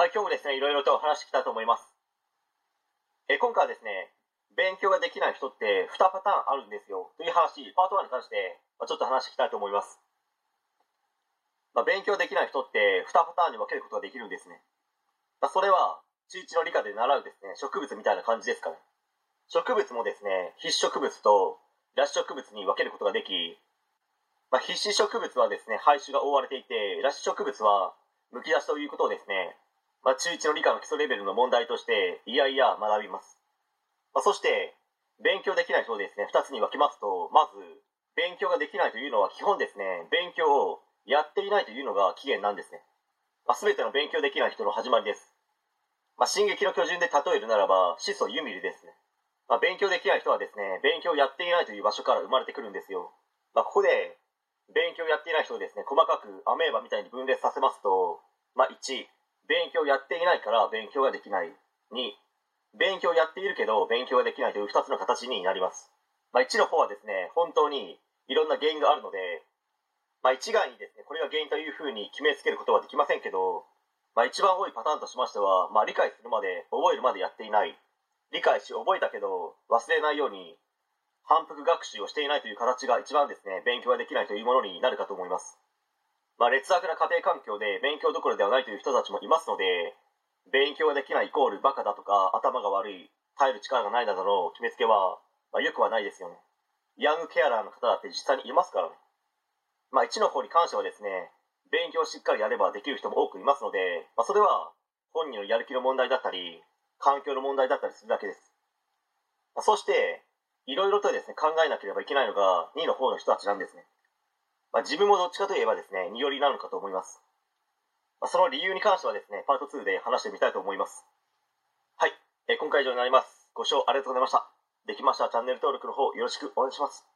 はい、今日もですね、いろいろと話してきたいと思います。え今回はですね、勉強ができない人って2パターンあるんですよ。という話、パート1に関して、ま、ちょっと話していきたいと思います。まあ、勉強できない人って2パターンに分けることができるんですね。まあ、それは、中1の理科で習うですね、植物みたいな感じですかね。植物もですね、必植物と裸子植物に分けることができ、まあ、必死植物はですね、廃種が覆われていて、裸子植物は剥き出しということをですね、まあ、中1の理科の基礎レベルの問題として、いやいや学びます。まあ、そして、勉強できない人をですね、2つに分けますと、まず、勉強ができないというのは基本ですね、勉強をやっていないというのが起源なんですね。まあ、全ての勉強できない人の始まりです。まあ、進撃の巨人で例えるならば、始祖ユミルですね。まあ、勉強できない人はですね、勉強やっていないという場所から生まれてくるんですよ。まあ、ここで、勉強やっていない人をですね、細かくアメーバみたいに分裂させますと、まあ、1、勉強やっていないから勉強ができない。2、勉強やっているけど勉強ができないという2つの形になります。まあ、1の方はですね、本当にいろんな原因があるので、まあ、一概にですね、これが原因というふうに決めつけることはできませんけど、まあ、一番多いパターンとしましては、まあ、理解するまで、覚えるまでやっていない。理解し、覚えたけど、忘れないように、反復学習をしていないという形が一番ですね、勉強ができないというものになるかと思います。まあ、劣悪な家庭環境で勉強どころではないという人たちもいますので、勉強ができないイコールバカだとか、頭が悪い、耐える力がないなどの決めつけは、まあ、よくはないですよね。ヤングケアラーの方だって実際にいますからね。まあ、1の方に関してはですね、勉強をしっかりやればできる人も多くいますので、まあ、それは本人のやる気の問題だったり、環境の問題だったりするだけです。まあ、そして、いろいろとですね、考えなければいけないのが2の方の人たちなんですね。まあ、自分もどっちかといえばですね、2寄りなのかと思います。まあ、その理由に関してはですね、パート2で話してみたいと思います。はい、えー今回以上になります。ご視聴ありがとうございました。できましたらチャンネル登録の方よろしくお願いします。